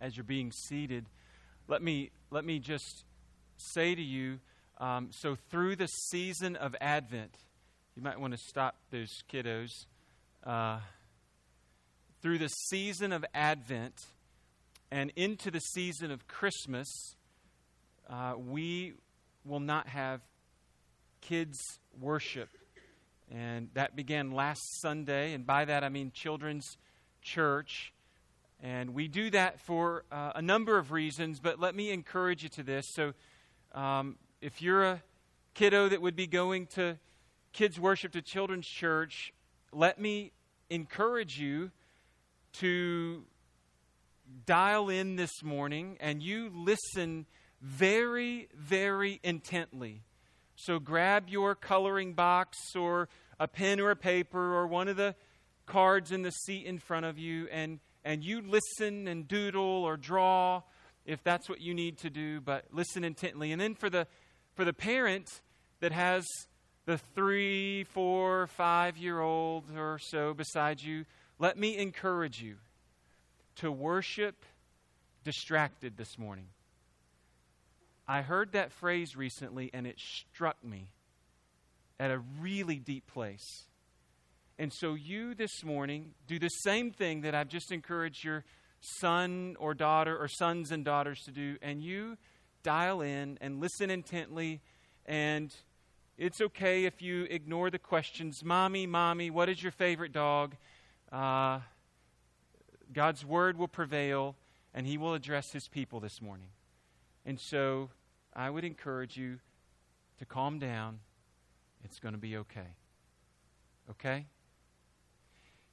as you're being seated, let me, let me just say to you um, so, through the season of Advent, you might want to stop those kiddos. Uh, through the season of Advent and into the season of Christmas, uh, we will not have kids' worship. And that began last Sunday, and by that I mean children's church. And we do that for uh, a number of reasons, but let me encourage you to this. So, um, if you're a kiddo that would be going to kids' worship to children's church, let me encourage you to dial in this morning and you listen very, very intently. So grab your coloring box or a pen or a paper or one of the cards in the seat in front of you and, and you listen and doodle or draw if that's what you need to do, but listen intently. And then for the for the parent that has the three, four, five year old or so beside you, let me encourage you to worship distracted this morning. I heard that phrase recently and it struck me at a really deep place. And so, you this morning do the same thing that I've just encouraged your son or daughter or sons and daughters to do, and you dial in and listen intently. And it's okay if you ignore the questions Mommy, Mommy, what is your favorite dog? Uh, God's word will prevail, and He will address His people this morning. And so I would encourage you to calm down. It's going to be okay. Okay?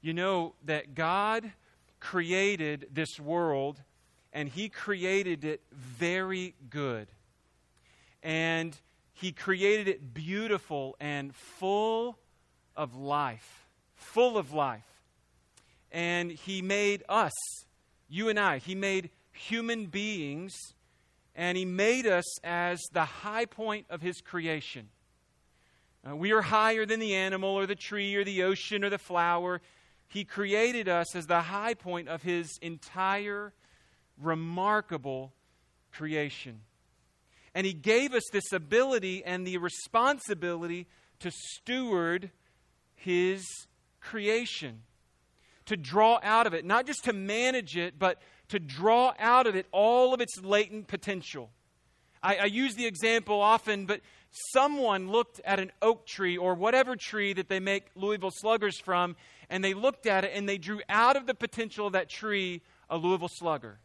You know that God created this world and he created it very good. And he created it beautiful and full of life. Full of life. And he made us, you and I, he made human beings, and he made us as the high point of his creation. Uh, we are higher than the animal or the tree or the ocean or the flower. He created us as the high point of his entire remarkable creation. And He gave us this ability and the responsibility to steward His creation, to draw out of it, not just to manage it, but to draw out of it all of its latent potential. I, I, use the example often, but someone looked at an oak tree or whatever tree that they make Louisville sluggers from, and they looked at it and they drew out of the potential of that tree a Louisville slugger.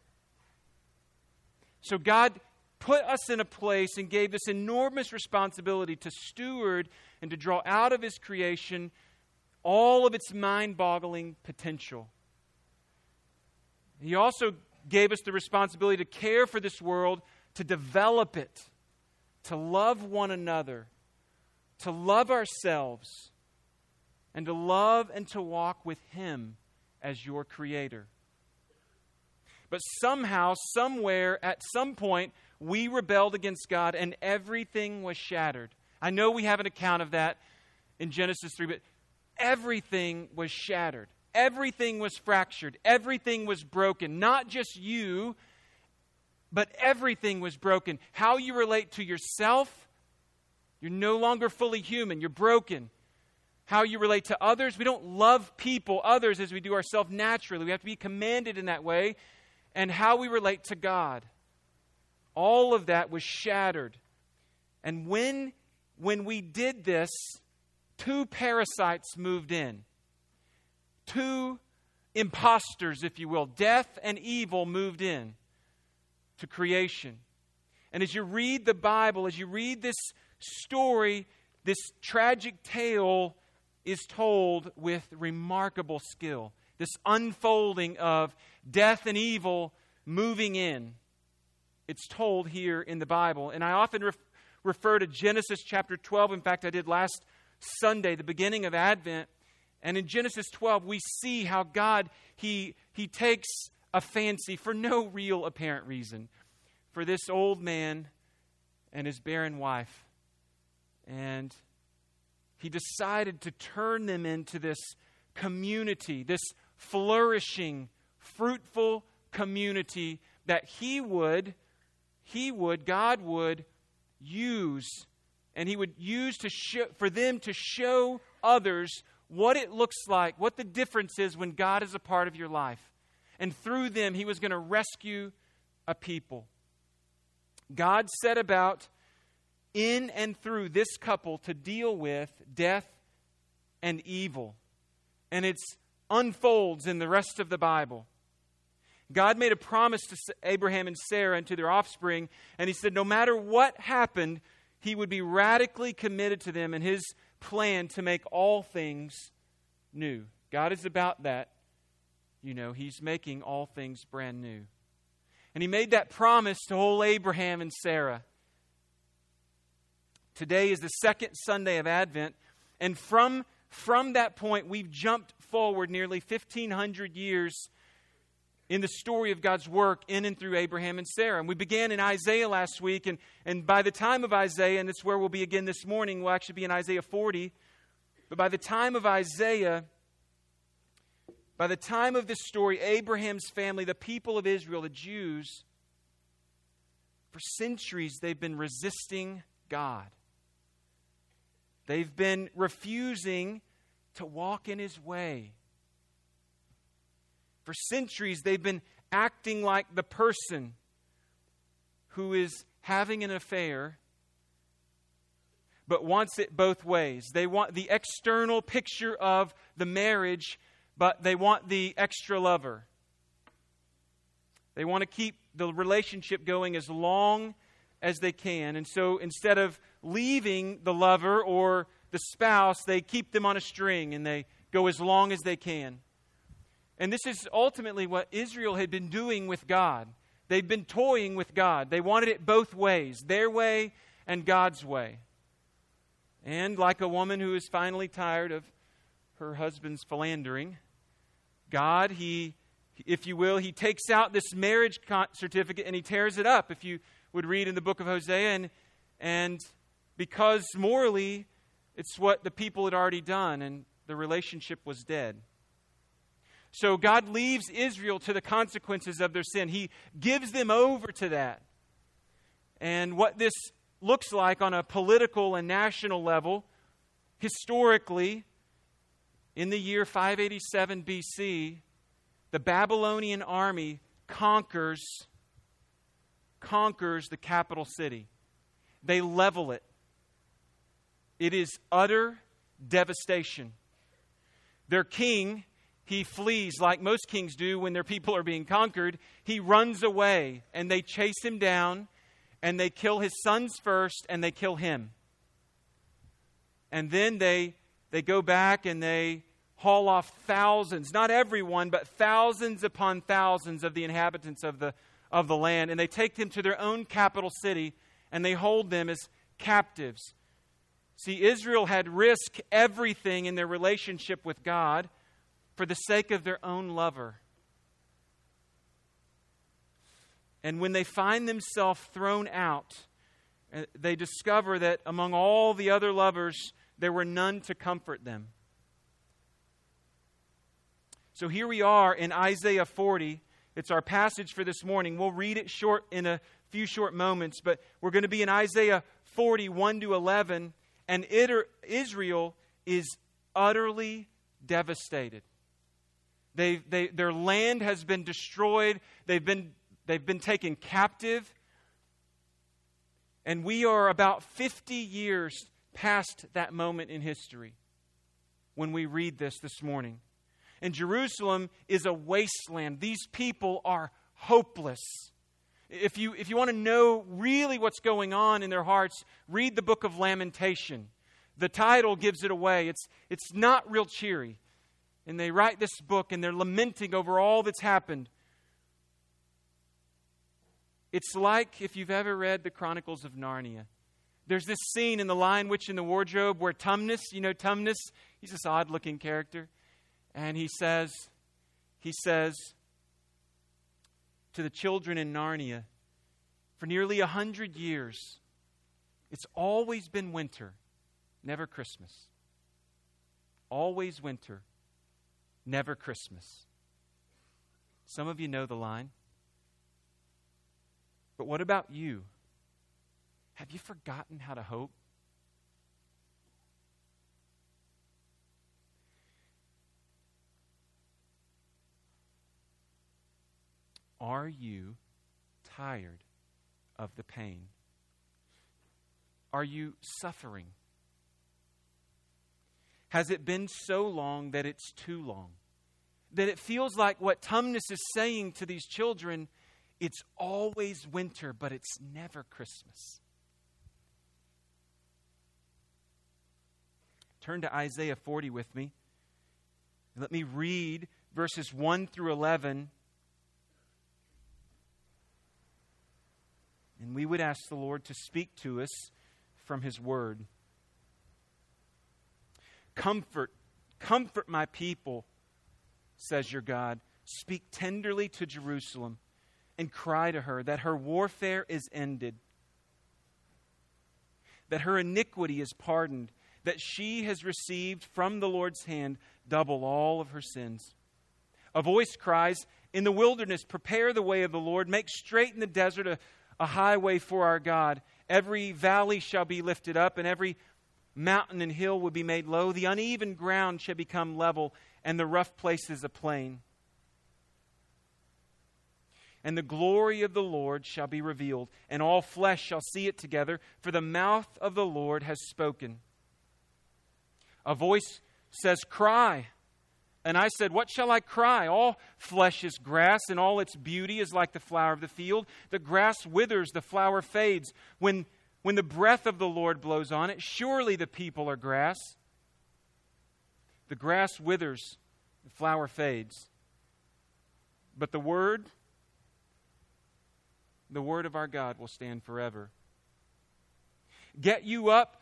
So God put us in a place and gave this enormous responsibility to steward and to draw out of His creation all of its mind boggling potential. He also gave us the responsibility to care for this world, to develop it, to love one another, to love ourselves, and to love and to walk with Him as your Creator. But somehow, somewhere, at some point, we rebelled against God and everything was shattered. I know we have an account of that in Genesis 3, but everything was shattered. Everything was fractured. Everything was broken. Not just you, but everything was broken. How you relate to yourself, you're no longer fully human. You're broken. How you relate to others, we don't love people, others, as we do ourselves naturally. We have to be commanded in that way and how we relate to God. All of that was shattered. And when, when we did this, two parasites moved in. Two imposters, if you will, death and evil moved in to creation. And as you read the Bible, as you read this story, this tragic tale is told with remarkable skill. This unfolding of death and evil moving in. It's told here in the Bible. And I often ref- refer to Genesis chapter 12. In fact, I did last Sunday, the beginning of Advent. And in Genesis 12, we see how God, he, he takes a fancy for no real apparent reason for this old man and his barren wife. And he decided to turn them into this community, this flourishing fruitful community that he would, he would, God would use, and he would use to show, for them to show others what it looks like, what the difference is when God is a part of your life. And through them, he was going to rescue a people. God set about in and through this couple to deal with death and evil. And it unfolds in the rest of the Bible. God made a promise to Abraham and Sarah and to their offspring, and He said no matter what happened, He would be radically committed to them and His plan to make all things new. God is about that. You know, He's making all things brand new. And He made that promise to old Abraham and Sarah. Today is the second Sunday of Advent, and from, from that point, we've jumped forward nearly 1,500 years in the story of God's work in and through Abraham and Sarah. And we began in Isaiah last week, and, and by the time of Isaiah, and it's where we'll be again this morning, we'll actually be in Isaiah 40. But by the time of Isaiah, by the time of this story, Abraham's family, the people of Israel, the Jews, for centuries they've been resisting God. They've been refusing to walk in his way. For centuries, they've been acting like the person who is having an affair but wants it both ways. They want the external picture of the marriage, but they want the extra lover. They want to keep the relationship going as long as they can. And so instead of leaving the lover or the spouse, they keep them on a string and they go as long as they can. And this is ultimately what Israel had been doing with God. They've been toying with God. They wanted it both ways their way and God's way. And like a woman who is finally tired of her husband's philandering, God, he, if you will, he takes out this marriage certificate and he tears it up. If you would read in the book of Hosea, and, and because morally it's what the people had already done, and the relationship was dead. So God leaves Israel to the consequences of their sin. He gives them over to that. And what this looks like on a political and national level, historically, in the year 587 BC, the Babylonian army conquers conquers the capital city. They level it. It is utter devastation. Their king he flees like most kings do when their people are being conquered. He runs away and they chase him down and they kill his sons first and they kill him. And then they, they go back and they haul off thousands, not everyone, but thousands upon thousands of the inhabitants of the, of the land. And they take them to their own capital city and they hold them as captives. See, Israel had risked everything in their relationship with God for the sake of their own lover. And when they find themselves thrown out, uh, they discover that among all the other lovers, there were none to comfort them. So here we are in Isaiah 40. It's our passage for this morning. We'll read it short in a few short moments, but we're going to be in Isaiah 40, 1 to 11, and Israel is utterly devastated. They, they, their land has been destroyed. They've been, they've been taken captive. And we are about 50 years past that moment in history when we read this this morning. And Jerusalem is a wasteland. These people are hopeless. If you, if you want to know really what's going on in their hearts, read the book of Lamentation. The title gives it away. It's, it's not real cheery and they write this book and they're lamenting over all that's happened. It's like if you've ever read the Chronicles of Narnia. There's this scene in The Lion, Witch, and the Wardrobe where Tumnus, you know Tumnus, he's this odd looking character, and he says, he says to the children in Narnia, for nearly a hundred years, it's always been winter, never Christmas. Always winter never Christmas. Some of you know the line. But what about you? Have you forgotten how to hope? Are you tired of the pain? Are you suffering? Has it been so long that it's too long? That it feels like what Tumnus is saying to these children it's always winter, but it's never Christmas. Turn to Isaiah 40 with me. Let me read verses 1 through 11. And we would ask the Lord to speak to us from His Word. Comfort, comfort my people, says your God. Speak tenderly to Jerusalem and cry to her that her warfare is ended, that her iniquity is pardoned, that she has received from the Lord's hand double all of her sins. A voice cries, In the wilderness, prepare the way of the Lord, make straight in the desert a, a highway for our God. Every valley shall be lifted up, and every mountain and hill will be made low. The uneven ground shall become level, and the rough places a plain and the glory of the Lord shall be revealed, and all flesh shall see it together, for the mouth of the Lord has spoken. A voice says, Cry. And I said, What shall I cry? All flesh is grass, and all its beauty is like the flower of the field. The grass withers, the flower fades. When, when the breath of the Lord blows on it, surely the people are grass. The grass withers, the flower fades. But the word the word of our God will stand forever. Get you up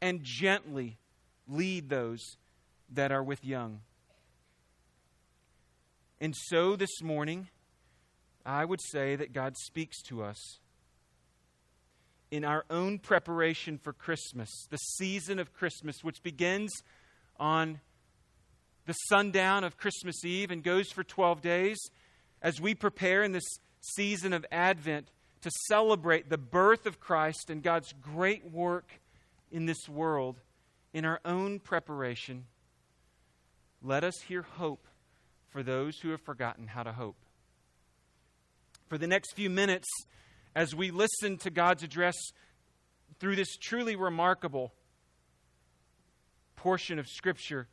and gently lead those that are with young. And so this morning, I would say that God speaks to us in our own preparation for Christmas, the season of Christmas, which begins on the sundown of Christmas Eve and goes for 12 days as we prepare in this season of Advent to celebrate the birth of Christ and God's great work in this world, in our own preparation, let us hear hope for those who have forgotten how to hope. For the next few minutes, as we listen to God's address through this truly remarkable portion of Scripture,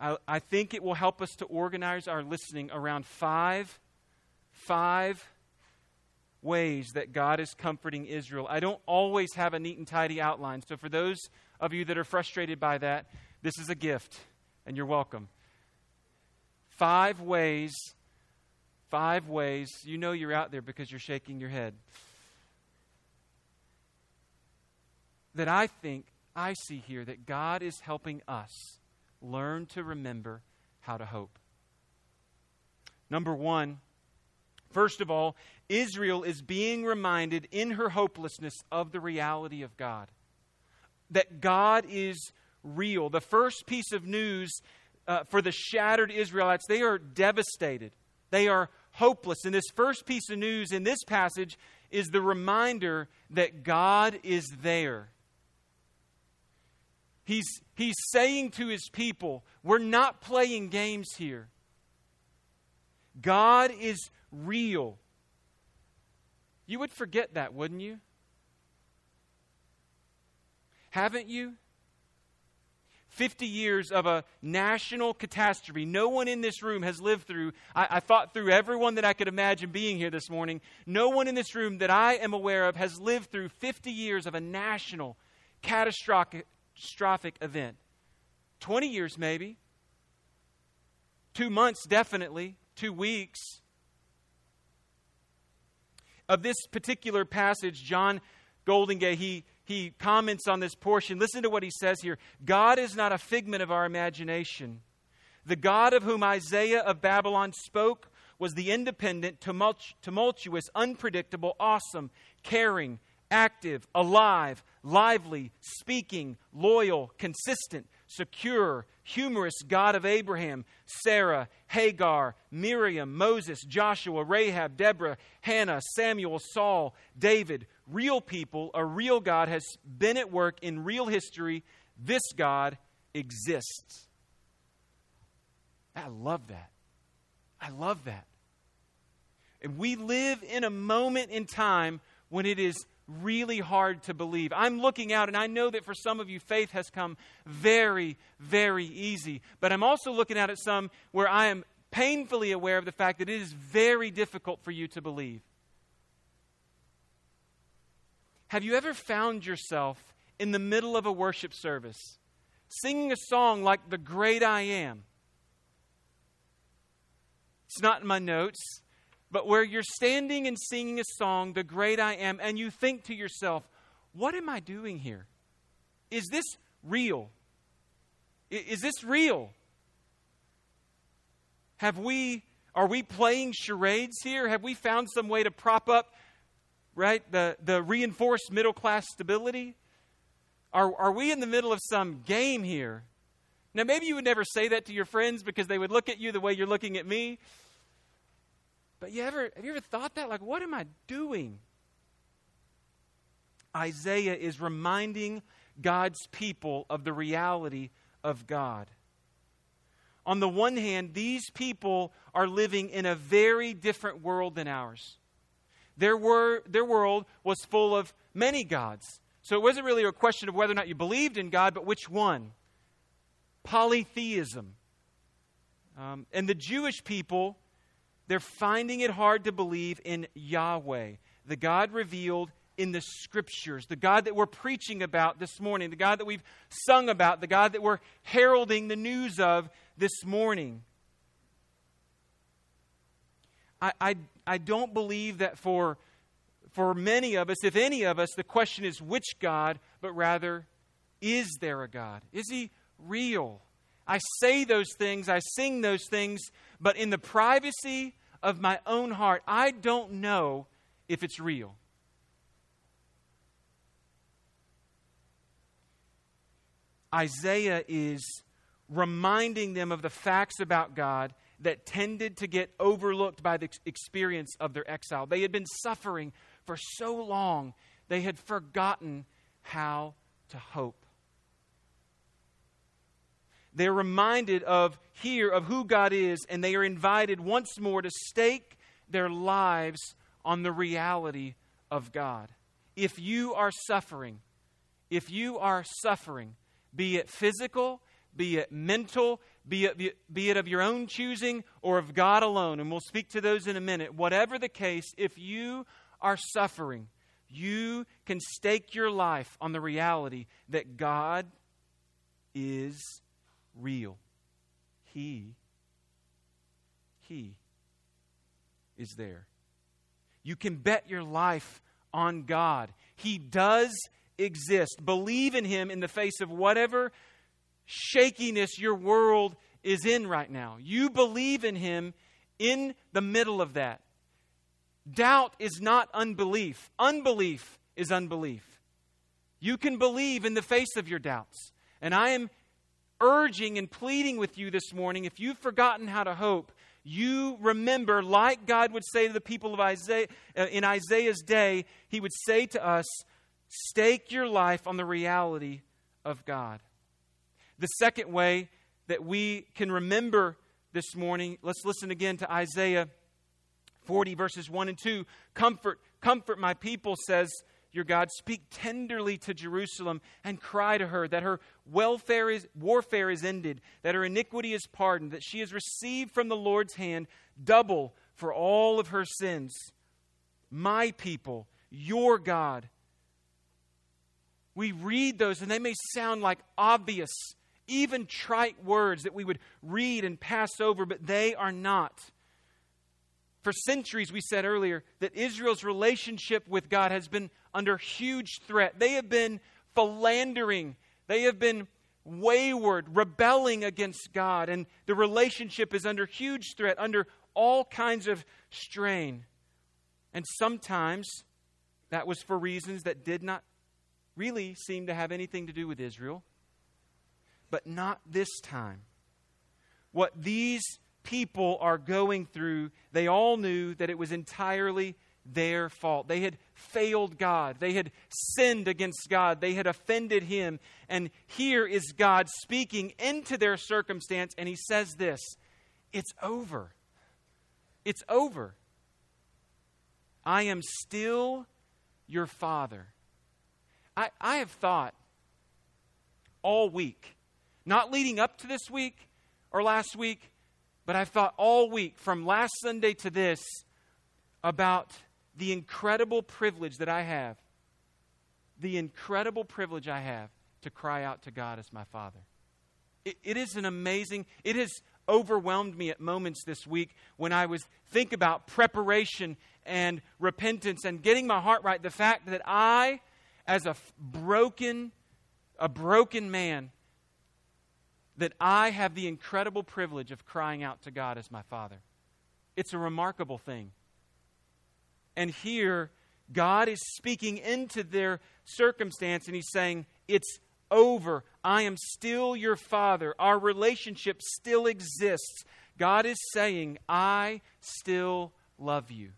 I, I think it will help us to organize our listening around five, five ways that God is comforting Israel. I don't always have a neat and tidy outline. So for those of you that are frustrated by that, this is a gift, and you're welcome. Five ways, five ways. You know you're out there because you're shaking your head. That I think I see here that God is helping us learn to remember how to hope. Number one, first of all, Israel is being reminded in her hopelessness of the reality of God. That God is real. The first piece of news uh, for the shattered Israelites, they are devastated. They are hopeless. And this first piece of news in this passage is the reminder that God is there. He's, he's saying to his people, We're not playing games here. God is real. You would forget that, wouldn't you? Haven't you? 50 years of a national catastrophe. No one in this room has lived through. I, I, thought through everyone that I could imagine being here this morning. No one in this room that I am aware of has lived through 50 years of a national catastrophic, event. 20 years, maybe. Two months, definitely. Two weeks. Of this particular passage, John Goldingay, he, he comments on this portion. Listen to what he says here God is not a figment of our imagination. The God of whom Isaiah of Babylon spoke was the independent, tumultuous, unpredictable, awesome, caring, active, alive, lively, speaking, loyal, consistent, secure, humorous God of Abraham, Sarah, Hagar, Miriam, Moses, Joshua, Rahab, Deborah, Hannah, Samuel, Saul, David. Real people, a real God has been at work in real history. This God exists. I love that. I love that. And we live in a moment in time when it is really hard to believe. I'm looking out, and I know that for some of you, faith has come very, very easy. But I'm also looking out at some where I am painfully aware of the fact that it is very difficult for you to believe. Have you ever found yourself in the middle of a worship service singing a song like The Great I Am? It's not in my notes but where you're standing and singing a song, The Great I Am, and you think to yourself, What am I doing here? Is this real? Is this real? Have we, are we playing charades here? Have we found some way to prop up, right, the, the reinforced middle class stability? Are, are we in the middle of some game here? Now, maybe you would never say that to your friends because they would look at you the way you're looking at me. But you ever, have you ever thought that? Like, what am I doing? Isaiah is reminding God's people of the reality of God. On the one hand, these people are living in a very different world than ours. Their, wor- their world was full of many gods. So it wasn't really a question of whether or not you believed in God, but which one? Polytheism. Um, and the Jewish people they're finding it hard to believe in Yahweh, the God revealed in the scriptures, the God that we're preaching about this morning, the God that we've sung about, the God that we're heralding the news of this morning. I, I, I don't believe that for, for many of us, if any of us, the question is which God, but rather, is there a God? Is he real? I say those things, I sing those things, but in the privacy of my own heart, I don't know if it's real. Isaiah is reminding them of the facts about God that tended to get overlooked by the experience of their exile. They had been suffering for so long, they had forgotten how to hope. They're reminded of here of who God is, and they are invited once more to stake their lives on the reality of God. If you are suffering, if you are suffering, be it physical, be it mental, be it, be it of your own choosing or of God alone, and we'll speak to those in a minute, whatever the case, if you are suffering, you can stake your life on the reality that God is real. He, He is there. You can bet your life on God. He does exist. Believe in Him in the face of whatever shakiness your world is in right now. You believe in Him in the middle of that. Doubt is not unbelief, unbelief is unbelief. You can believe in the face of your doubts. And I am urging and pleading with you this morning if you've forgotten how to hope, you remember, like God would say to the people of Isaiah uh, in Isaiah's day, he would say to us, stake your life on the reality of God. The second way that we can remember this morning, let's listen again to Isaiah 40, verses 1 and 2. Comfort, comfort my people, says your God, speak tenderly to Jerusalem and cry to her that her welfare is, warfare is ended, that her iniquity is pardoned, that she has received from the Lord's hand double for all of her sins. My people, your God. We read those and they may sound like obvious, even trite words that we would read and pass over, but they are not. For centuries, we said earlier that Israel's relationship with God has been under huge threat. They have been philandering, they have been wayward, rebelling against God, and the relationship is under huge threat, under all kinds of strain. And sometimes that was for reasons that did not really seem to have anything to do with Israel. But not this time. What these people are going through, they all knew that it was entirely their fault. They had failed God. They had sinned against God. They had offended Him. And here is God speaking into their circumstance, and He says this It's over. It's over. I am still your Father. I, I have thought all week, not leading up to this week or last week, but I've thought all week, from last Sunday to this, about the incredible privilege that I have, the incredible privilege I have to cry out to God as my Father. it, it is an amazing, it has overwhelmed me at moments this week when I was think about preparation and repentance and getting my heart right. The fact that I, as a broken, a broken man, that I have the incredible privilege of crying out to God as my Father. It's a remarkable thing. And here, God is speaking into their circumstance and He's saying, It's over. I am still your Father. Our relationship still exists. God is saying, I still love you.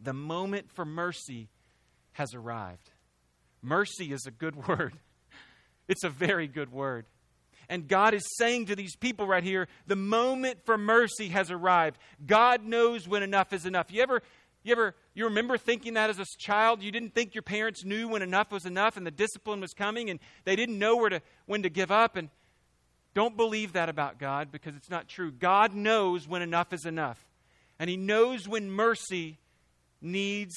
The moment for mercy has arrived. Mercy is a good word, it's a very good word. And God is saying to these people right here, the moment for mercy has arrived. God knows when enough is enough. You ever you ever you remember thinking that as a child? You didn't think your parents knew when enough was enough and the discipline was coming and they didn't know where to when to give up and don't believe that about God because it's not true. God knows when enough is enough. And he knows when mercy needs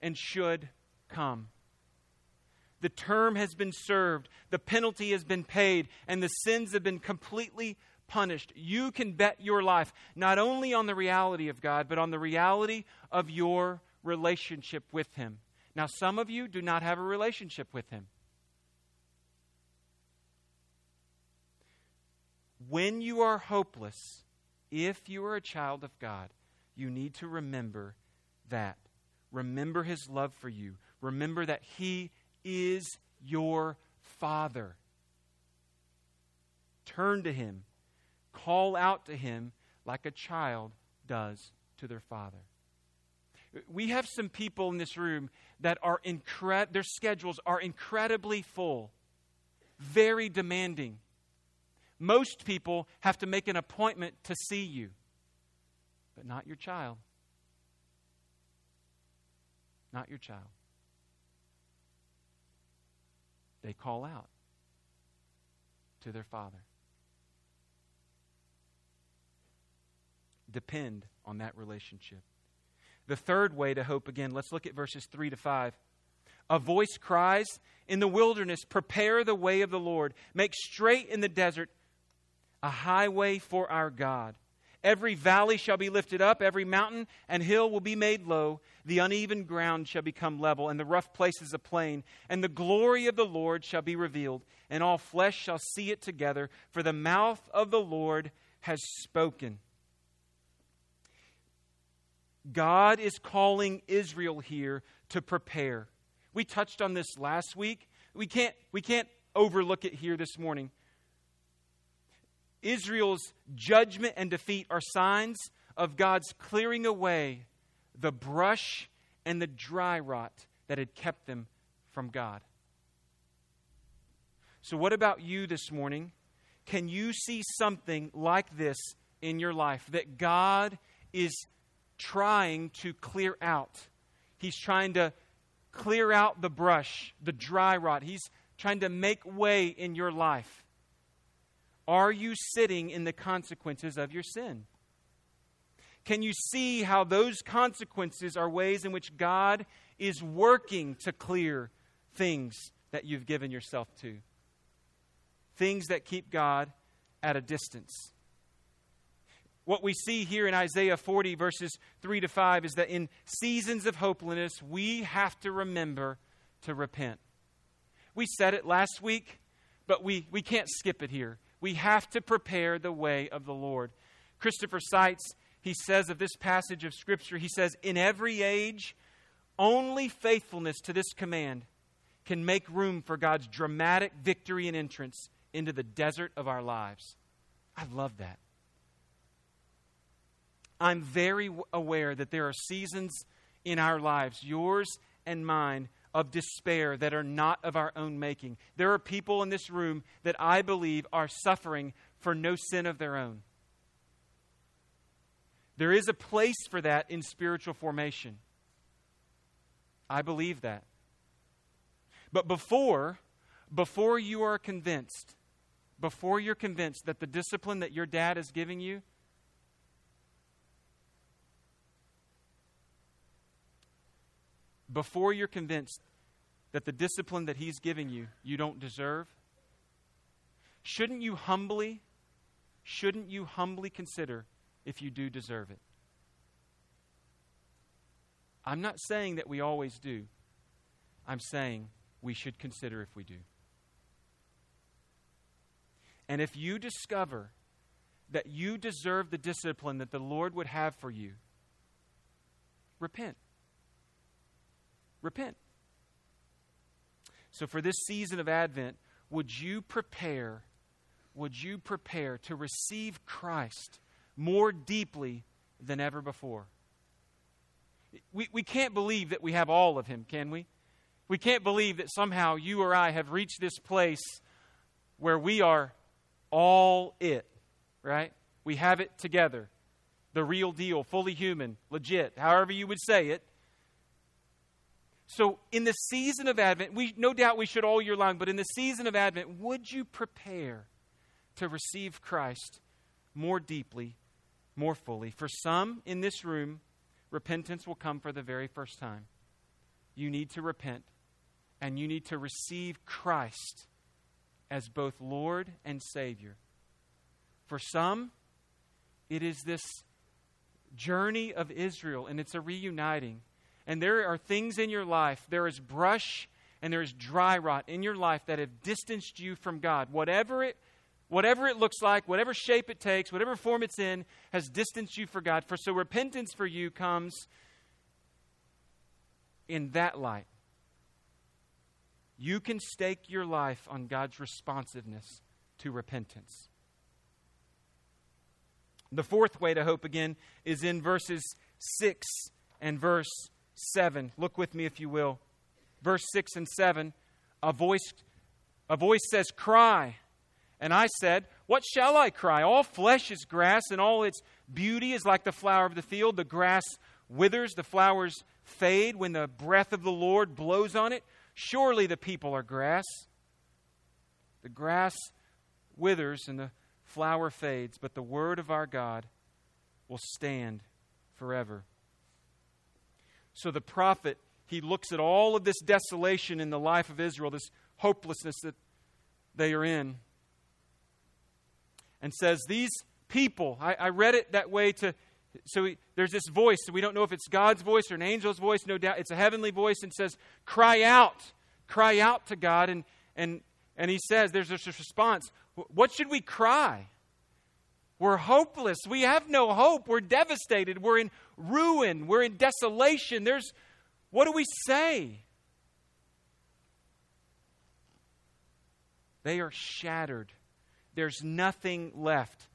and should come. The term has been served, the penalty has been paid, and the sins have been completely punished. You can bet your life not only on the reality of God, but on the reality of your relationship with Him. Now, some of you do not have a relationship with Him. When you are hopeless, if you are a child of God, you need to remember that. Remember His love for you. Remember that He is your Father. Turn to Him. Call out to Him like a child does to their father. We have some people in this room that are incred- their schedules are incredibly full, very demanding. Most people have to make an appointment to see you, but not your child. Not your child. They call out to their father. Depend on that relationship. The third way to hope again, let's look at verses 3 to 5. A voice cries in the wilderness, Prepare the way of the Lord, make straight in the desert a highway for our God. Every valley shall be lifted up, every mountain and hill will be made low. The uneven ground shall become level, and the rough places a plain. And the glory of the Lord shall be revealed, and all flesh shall see it together, for the mouth of the Lord has spoken. God is calling Israel here to prepare. We touched on this last week. We can't, we can't overlook it here this morning. Israel's judgment and defeat are signs of God's clearing away the brush and the dry rot that had kept them from God. So, what about you this morning? Can you see something like this in your life that God is trying to clear out? He's trying to clear out the brush, the dry rot. He's trying to make way in your life. Are you sitting in the consequences of your sin? Can you see how those consequences are ways in which God is working to clear things that you've given yourself to? Things that keep God at a distance. what we see here in Isaiah 40, verses 3 to 5, is that in seasons of hopelessness, we have to remember to repent. We said it last week, but we, we can't skip it here. We have to prepare the way of the Lord. Christopher Seitz, he says of this passage of Scripture, he says, In every age, only faithfulness to this command can make room for God's dramatic victory and entrance into the desert of our lives. I love that. I'm very aware that there are seasons in our lives, yours and mine, of despair that are not of our own making. There are people in this room that I believe are suffering for no sin of their own. There is a place for that in spiritual formation. I believe that. But before before you are convinced, before you're convinced that the discipline that your dad is giving you before you're convinced that the discipline that He's giving you, you don't deserve, shouldn't you humbly, shouldn't you humbly consider if you do deserve it? I'm not saying that we always do. I'm saying we should consider if we do. And if you discover that you deserve the discipline that the Lord would have for you, repent. Repent. So, for this season of Advent, would you prepare? Would you prepare to receive Christ more deeply than ever before? We, we can't believe that we have all of Him, can we? We can't believe that somehow you or I have reached this place where we are all it, right? We have it together. The real deal, fully human, legit, however you would say it. So, in the season of Advent, we, no doubt we should all year long, but in the season of Advent, would you prepare to receive Christ more deeply, more fully? For some in this room, repentance will come for the very first time. You need to repent, and you need to receive Christ as both Lord and Savior. For some, it is this journey of Israel, and it's a reuniting and there are things in your life, there is brush and there is dry rot in your life that have distanced you from God. Whatever it whatever it looks like, whatever shape it takes, whatever form it's in, has distanced you from God. For so repentance for you comes in that light. You can stake your life on God's responsiveness to repentance. The fourth way to hope again is in verses 6 and verse 7. Look with me, if you will. Verse 6 and 7. A voice, a voice says, Cry. And I said, What shall I cry? All flesh is grass, and all its beauty is like the flower of the field. The grass withers, the flowers fade when the breath of the Lord blows on it. Surely the people are grass. The grass withers and the flower fades, but the word of our God will stand forever. So the prophet, he looks at all of this desolation in the life of Israel, this hopelessness that they are in, and says, These people, I, I read it that way too. So there's this voice. So we don't know if it's God's voice or an angel's voice. No doubt it's a heavenly voice and says, Cry out. Cry out to God. And, and, and he says, There's this response. What should we cry? We're hopeless. We have no hope. We're devastated. We're in ruin. We're in desolation. There's, what do we say? They are shattered. There's nothing left.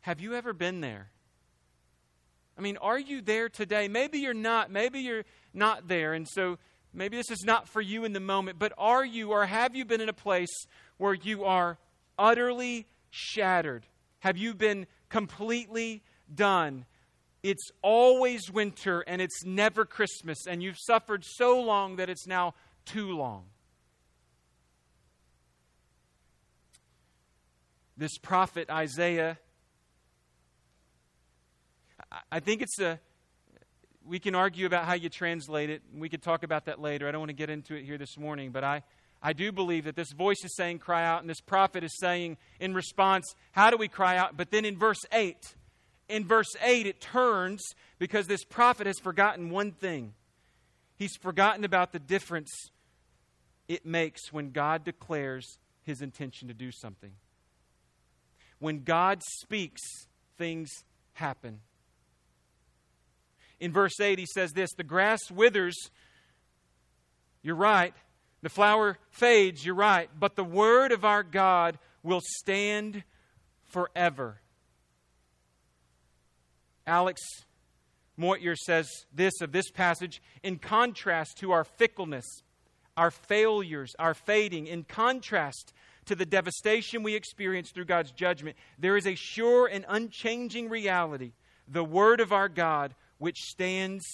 Have you ever been there? I mean, are you there today? Maybe you're not. Maybe you're not there. And so maybe this is not for you in the moment. But are you or have you been in a place where you are utterly shattered? Have you been completely done? It's always winter and it's never Christmas, and you've suffered so long that it's now too long. This prophet Isaiah, I think it's a, we can argue about how you translate it. We could talk about that later. I don't want to get into it here this morning, but I, I do believe that this voice is saying, cry out, and this prophet is saying in response, how do we cry out? But then in verse 8, in verse 8, it turns because this prophet has forgotten one thing. He's forgotten about the difference it makes when God declares his intention to do something. When God speaks, things happen. In verse 8, he says this The grass withers, you're right. The flower fades, you're right. But the word of our God will stand forever. Alex Motyer says this of this passage in contrast to our fickleness, our failures, our fading, in contrast to the devastation we experience through God's judgment, there is a sure and unchanging reality, the Word of our God, which stands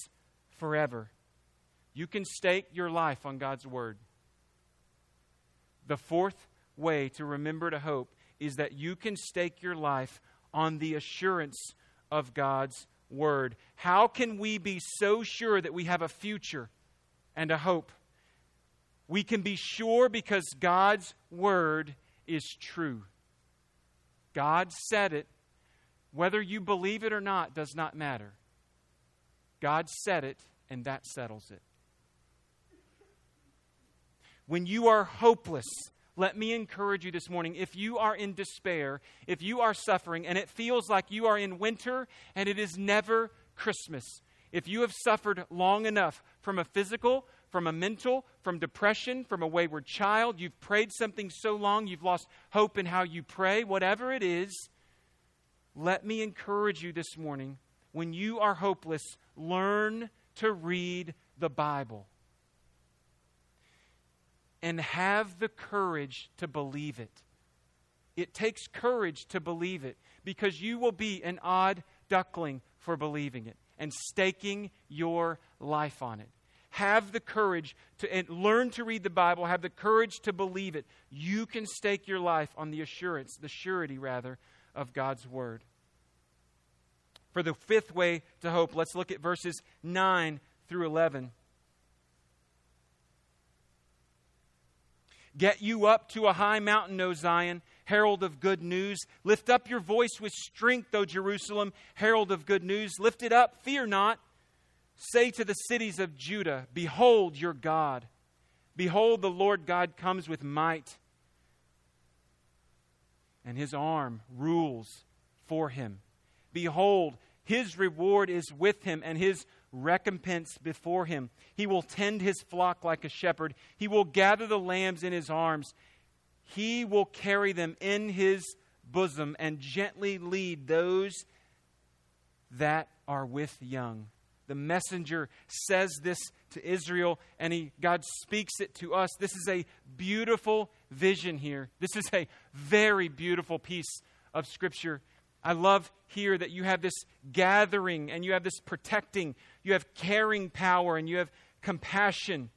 forever. You can stake your life on God's Word. The fourth way to remember to hope is that you can stake your life on the assurance of God's Word. How can we be so sure that we have a future and a hope? We can be sure because God's Word is true. God said it. Whether you believe it or not does not matter. God said it, and that settles it. When you are hopeless, let me encourage you this morning. If you are in despair, if you are suffering, and it feels like you are in winter and it is never Christmas, if you have suffered long enough from a physical, from a mental, from depression, from a wayward child, you've prayed something so long you've lost hope in how you pray, whatever it is, let me encourage you this morning. When you are hopeless, learn to read the Bible and have the courage to believe it. It takes courage to believe it because you will be an odd duckling for believing it and staking your life on it. Have the courage to and learn to read the Bible, have the courage to believe it. You can stake your life on the assurance, the surety rather, of God's word. For the fifth way to hope, let's look at verses 9 through 11. Get you up to a high mountain, O Zion, herald of good news. Lift up your voice with strength, O Jerusalem, herald of good news. Lift it up, fear not. Say to the cities of Judah, Behold your God. Behold, the Lord God comes with might, and his arm rules for him. Behold, his reward is with him, and his recompense before him. He will tend his flock like a shepherd. He will gather the lambs in his arms. He will carry them in his bosom and gently lead those that are with young. The messenger says this to Israel, and he, God speaks it to us. This is a beautiful vision here. This is a very beautiful piece of Scripture. I love here that you have this gathering and you have this protecting, you have caring power, and you have compassion.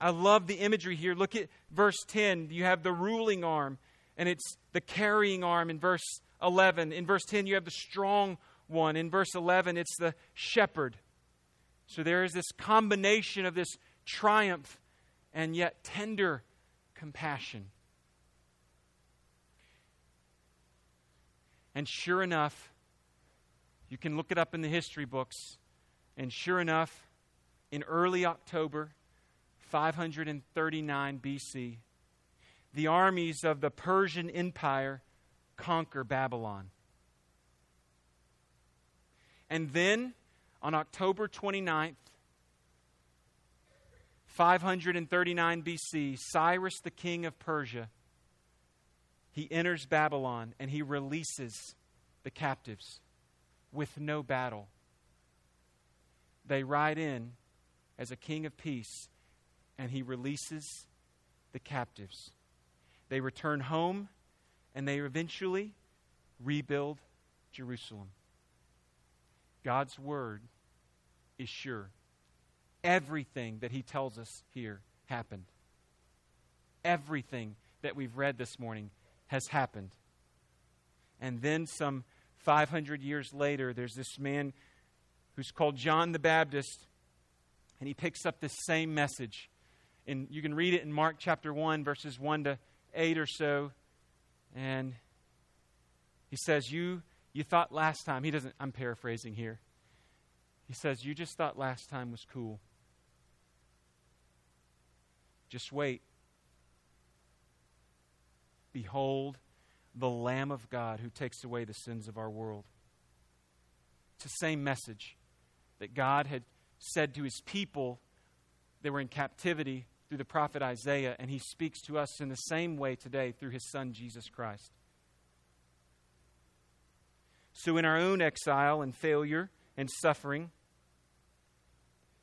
I love the imagery here. Look at verse 10. You have the ruling arm, and it's the carrying arm in verse 11. In verse 10, you have the strong one. In verse 11, it's the shepherd. So there is this combination of this triumph and yet tender compassion. And sure enough, you can look it up in the history books. And sure enough, in early October 539 BC, the armies of the Persian Empire conquer Babylon. And then on October 29th, 539 BC, Cyrus the king of Persia he enters Babylon and he releases the captives with no battle. They ride in as a king of peace and he releases the captives. They return home and they eventually rebuild Jerusalem. God's word is sure. Everything that he tells us here happened. Everything that we've read this morning has happened. And then, some 500 years later, there's this man who's called John the Baptist, and he picks up this same message. And you can read it in Mark chapter 1, verses 1 to 8 or so. And he says, You You thought last time, he doesn't, I'm paraphrasing here. He says, You just thought last time was cool. Just wait. Behold the Lamb of God who takes away the sins of our world. It's the same message that God had said to his people. They were in captivity through the prophet Isaiah, and he speaks to us in the same way today through his son, Jesus Christ. So, in our own exile and failure and suffering,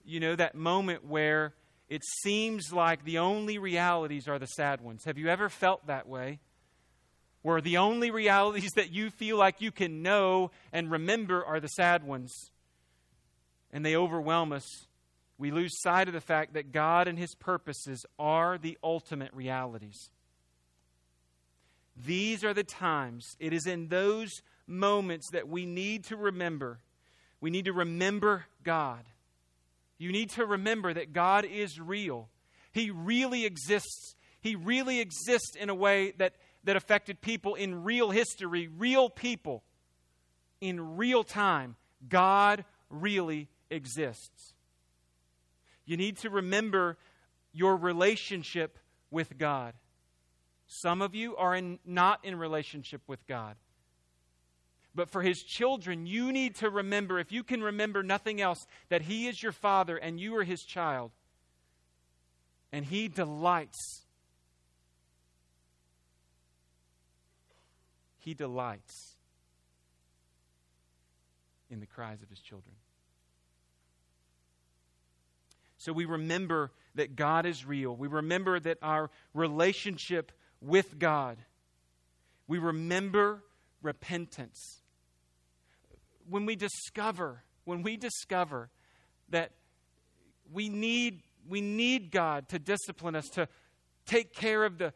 you know, that moment where it seems like the only realities are the sad ones. Have you ever felt that way? Where the only realities that you feel like you can know and remember are the sad ones, and they overwhelm us. We lose sight of the fact that God and His purposes are the ultimate realities. These are the times, it is in those moments that we need to remember. We need to remember God. You need to remember that God is real. He really exists. He really exists in a way that, that affected people in real history, real people, in real time. God really exists. You need to remember your relationship with God. Some of you are in, not in relationship with God. But for his children, you need to remember, if you can remember nothing else, that he is your father and you are his child. And he delights. He delights in the cries of his children. So we remember that God is real. We remember that our relationship with God. We remember repentance. When we discover, when we discover that we need, we need God to discipline us, to take care of the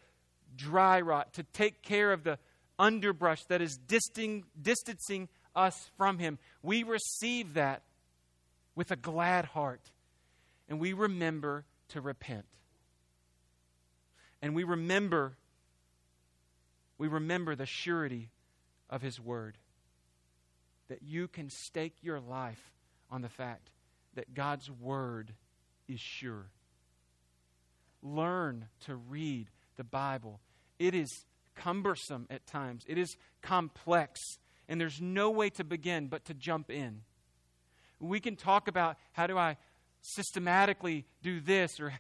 dry rot, to take care of the underbrush that is disting, distancing us from Him, we receive that with a glad heart. And we remember to repent. And we remember we remember the surety of His Word. That you can stake your life on the fact that God's Word is sure. Learn to read the Bible. It is cumbersome at times, it is complex, and there's no way to begin but to jump in. We can talk about how do I systematically do this or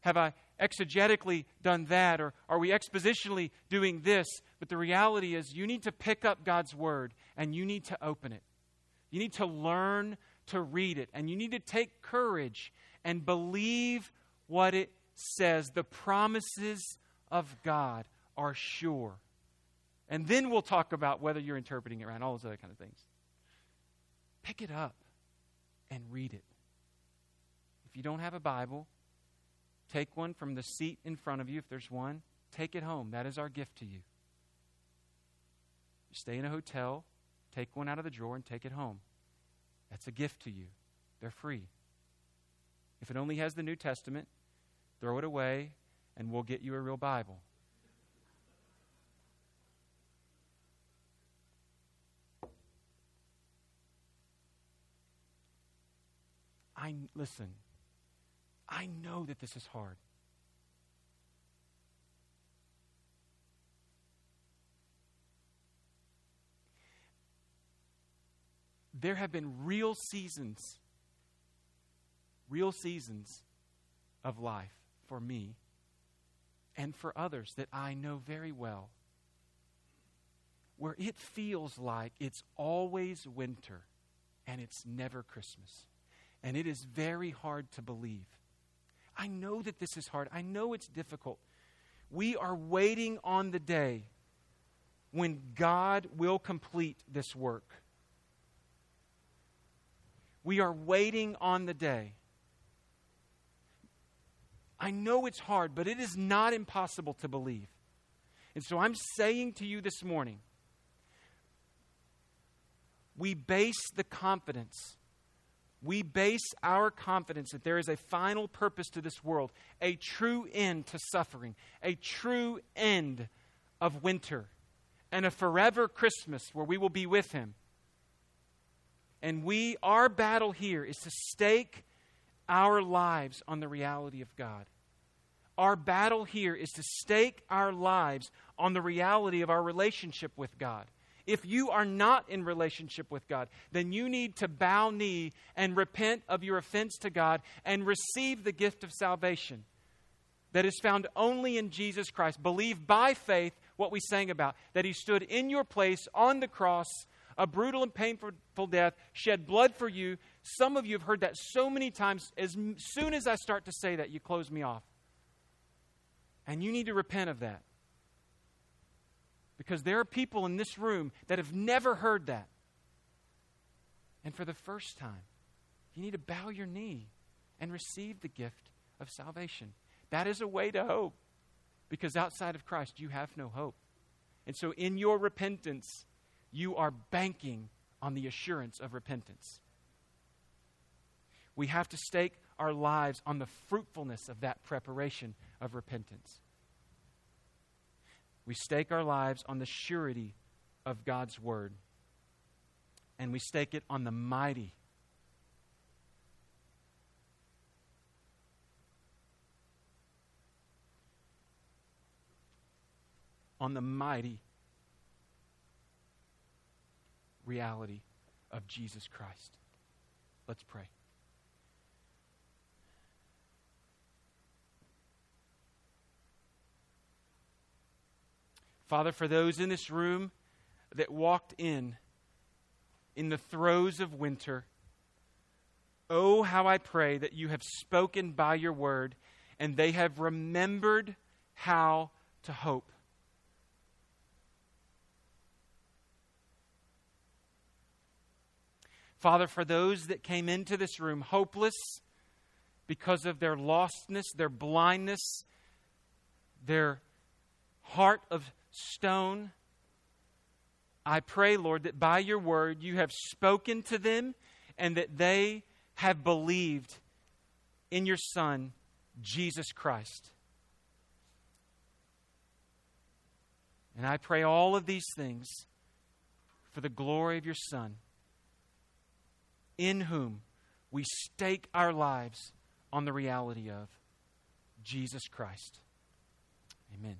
have I exegetically done that? Or are we expositionally doing this? But the reality is, you need to pick up God's Word and you need to open it. You need to learn to read it. And you need to take courage and believe what it says. The promises of God are sure. And then we'll talk about whether you're interpreting it right, all those other kind of things. Pick it up and read it. If you don't have a Bible, Take one from the seat in front of you, if there's one. Take it home. That is our gift to you. Stay in a hotel, take one out of the drawer and take it home. That's a gift to you. They're free. If it only has the New Testament, throw it away and we'll get you a real Bible. I listen. I know that this is hard. There have been real seasons, real seasons of life for me and for others that I know very well where it feels like it's always winter and it's never Christmas. And it is very hard to believe. I know that this is hard. I know it's difficult. We are waiting on the day when God will complete this work. We are waiting on the day. I know it's hard, but it is not impossible to believe. And so I'm saying to you this morning we base the confidence we base our confidence that there is a final purpose to this world, a true end to suffering, a true end of winter, and a forever Christmas where we will be with Him. And we, our battle here is to stake our lives on the reality of God. Our battle here is to stake our lives on the reality of our relationship with God. If you are not in relationship with God, then you need to bow knee and repent of your offense to God and receive the gift of salvation that is found only in Jesus Christ. Believe by faith what we sang about that He stood in your place on the cross, a brutal and painful death, shed blood for you. Some of you have heard that so many times. As soon as I start to say that, you close me off. And you need to repent of that. Because there are people in this room that have never heard that. And for the first time, you need to bow your knee and receive the gift of salvation. That is a way to hope. Because outside of Christ, you have no hope. And so, in your repentance, you are banking on the assurance of repentance. We have to stake our lives on the fruitfulness of that preparation of repentance. We stake our lives on the surety of God's word. And we stake it on the mighty on the mighty reality of Jesus Christ. Let's pray. Father, for those in this room that walked in in the throes of winter, oh, how I pray that you have spoken by your word and they have remembered how to hope. Father, for those that came into this room hopeless because of their lostness, their blindness, their heart of stone, I pray, Lord, that by your word you have spoken to them and that they have believed in your Son, Jesus Christ. And I pray all of these things for the glory of your Son in whom we stake our lives on the reality of Jesus Christ. Amen.